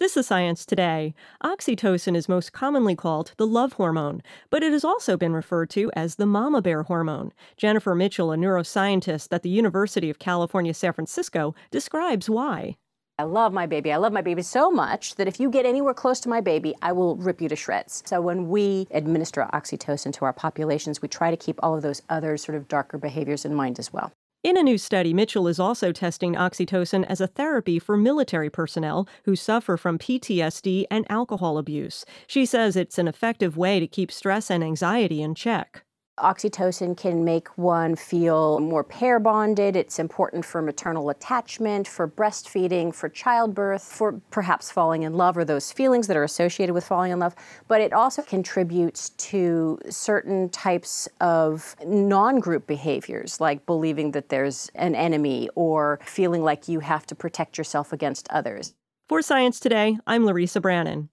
This is Science Today. Oxytocin is most commonly called the love hormone, but it has also been referred to as the mama bear hormone. Jennifer Mitchell, a neuroscientist at the University of California, San Francisco, describes why. I love my baby. I love my baby so much that if you get anywhere close to my baby, I will rip you to shreds. So when we administer oxytocin to our populations, we try to keep all of those other sort of darker behaviors in mind as well. In a new study, Mitchell is also testing oxytocin as a therapy for military personnel who suffer from PTSD and alcohol abuse. She says it's an effective way to keep stress and anxiety in check. Oxytocin can make one feel more pair bonded. It's important for maternal attachment, for breastfeeding, for childbirth, for perhaps falling in love or those feelings that are associated with falling in love. But it also contributes to certain types of non group behaviors, like believing that there's an enemy or feeling like you have to protect yourself against others. For Science Today, I'm Larissa Brannon.